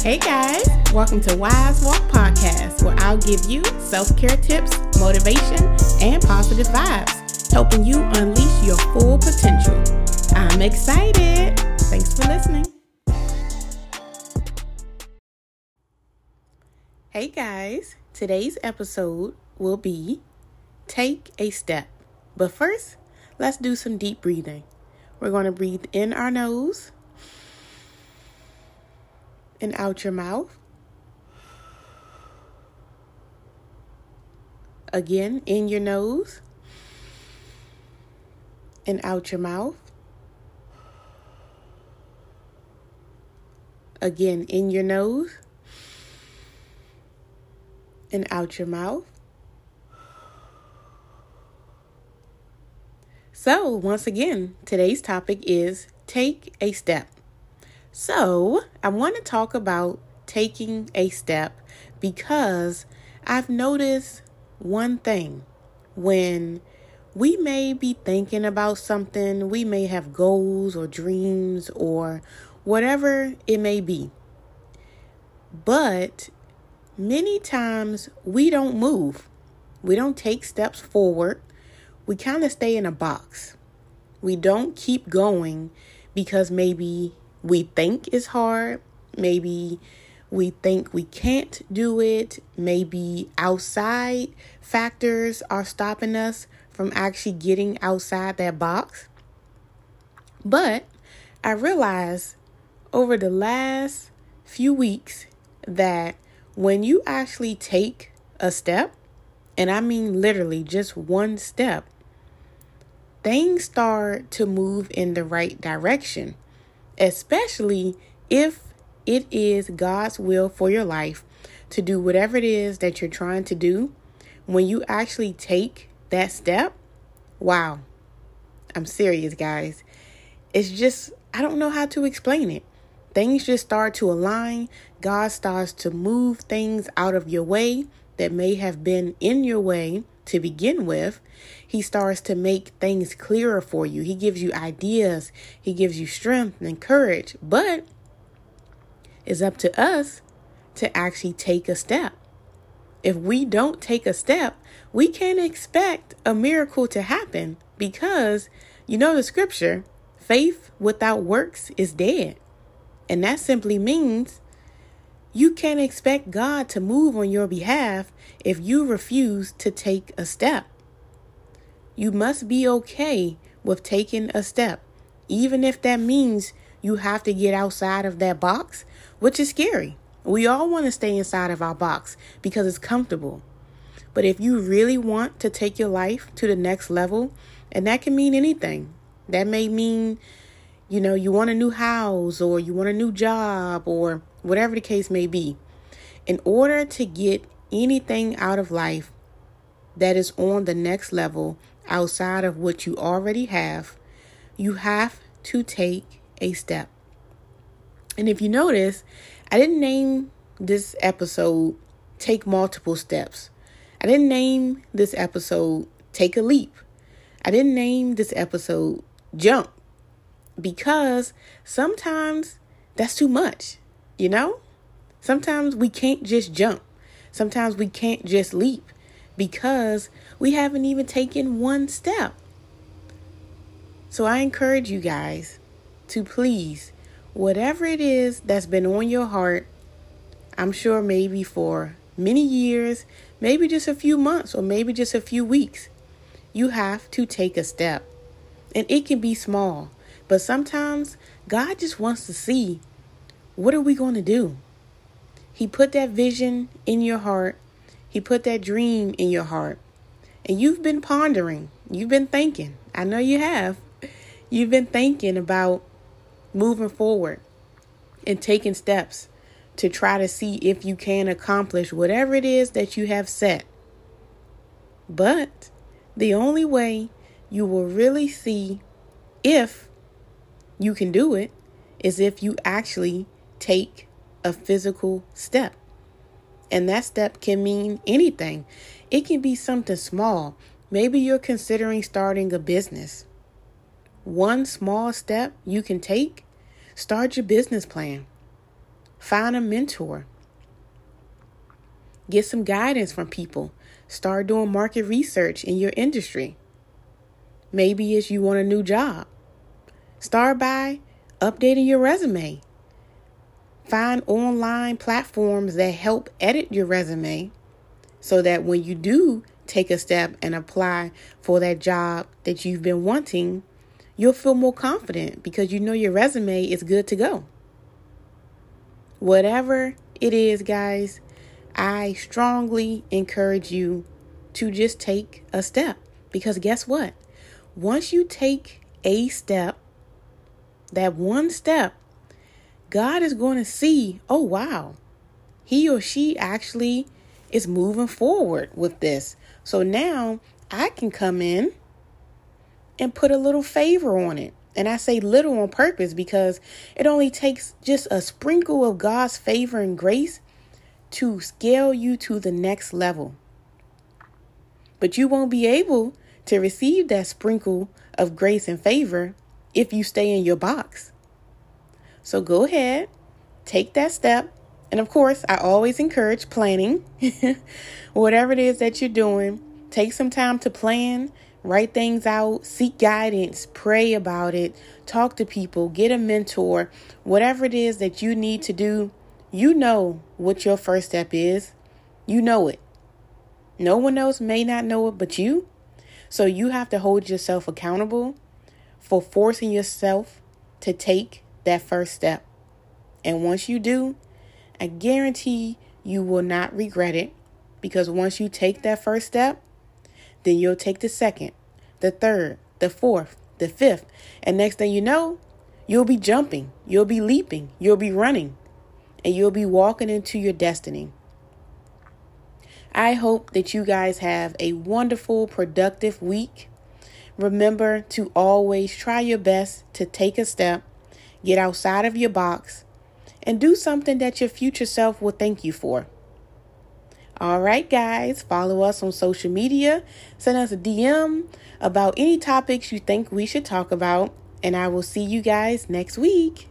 Hey guys, welcome to Wise Walk Podcast, where I'll give you self care tips, motivation, and positive vibes, helping you unleash your full potential. I'm excited. Thanks for listening. Hey guys, today's episode will be Take a Step. But first, let's do some deep breathing. We're going to breathe in our nose and out your mouth. Again, in your nose and out your mouth. Again, in your nose and out your mouth. So, once again, today's topic is take a step. So, I want to talk about taking a step because I've noticed one thing. When we may be thinking about something, we may have goals or dreams or whatever it may be. But many times we don't move, we don't take steps forward we kind of stay in a box. We don't keep going because maybe we think is hard, maybe we think we can't do it, maybe outside factors are stopping us from actually getting outside that box. But I realized over the last few weeks that when you actually take a step, and I mean literally just one step, things start to move in the right direction, especially if it is God's will for your life to do whatever it is that you're trying to do. When you actually take that step, wow, I'm serious, guys. It's just, I don't know how to explain it. Things just start to align. God starts to move things out of your way that may have been in your way to begin with, he starts to make things clearer for you. He gives you ideas, he gives you strength and courage, but it's up to us to actually take a step. If we don't take a step, we can't expect a miracle to happen because you know the scripture faith without works is dead. And that simply means you can't expect God to move on your behalf if you refuse to take a step. You must be okay with taking a step, even if that means you have to get outside of that box, which is scary. We all want to stay inside of our box because it's comfortable. But if you really want to take your life to the next level, and that can mean anything, that may mean, you know, you want a new house or you want a new job or whatever the case may be, in order to get anything out of life that is on the next level outside of what you already have, you have to take a step. And if you notice, I didn't name this episode Take Multiple Steps. I didn't name this episode Take a Leap. I didn't name this episode Jump because sometimes that's too much. You know? Sometimes we can't just jump. Sometimes we can't just leap because we haven't even taken one step. So I encourage you guys to please, whatever it is that's been on your heart, I'm sure maybe for many years, maybe just a few months, or maybe just a few weeks, you have to take a step. And it can be small, but sometimes God just wants to see what are we going to do? He put that vision in your heart. He put that dream in your heart. And you've been pondering. You've been thinking. I know you have. You've been thinking about moving forward and taking steps to try to see if you can accomplish whatever it is that you have set. But the only way you will really see if you can do it is if you actually take a physical step. And that step can mean anything. It can be something small. Maybe you're considering starting a business. One small step you can take, start your business plan. Find a mentor. Get some guidance from people. Start doing market research in your industry. Maybe it's you want a new job. Start by updating your resume. Find online platforms that help edit your resume so that when you do take a step and apply for that job that you've been wanting, you'll feel more confident because you know your resume is good to go. Whatever it is, guys, I strongly encourage you to just take a step because guess what? Once you take a step, that one step, God is going to see, oh, wow, he or she actually is moving forward with this. So now I can come in and put a little favor on it. And I say little on purpose because it only takes just a sprinkle of God's favor and grace to scale you to the next level. But you won't be able to receive that sprinkle of grace and favor if you stay in your box. So go ahead, take that step. And of course, I always encourage planning. Whatever it is that you're doing, take some time to plan, write things out, seek guidance, pray about it, talk to people, get a mentor, whatever it is that you need to do. You know what your first step is. You know it. No one else may not know it but you. So you have to hold yourself accountable for forcing yourself to take that first step. And once you do, I guarantee you will not regret it because once you take that first step, then you'll take the second, the third, the fourth, the fifth, and next thing you know, you'll be jumping, you'll be leaping, you'll be running, and you'll be walking into your destiny. I hope that you guys have a wonderful, productive week. Remember to always try your best to take a step, get outside of your box, and do something that your future self will thank you for. All right, guys, follow us on social media. Send us a DM about any topics you think we should talk about, and I will see you guys next week.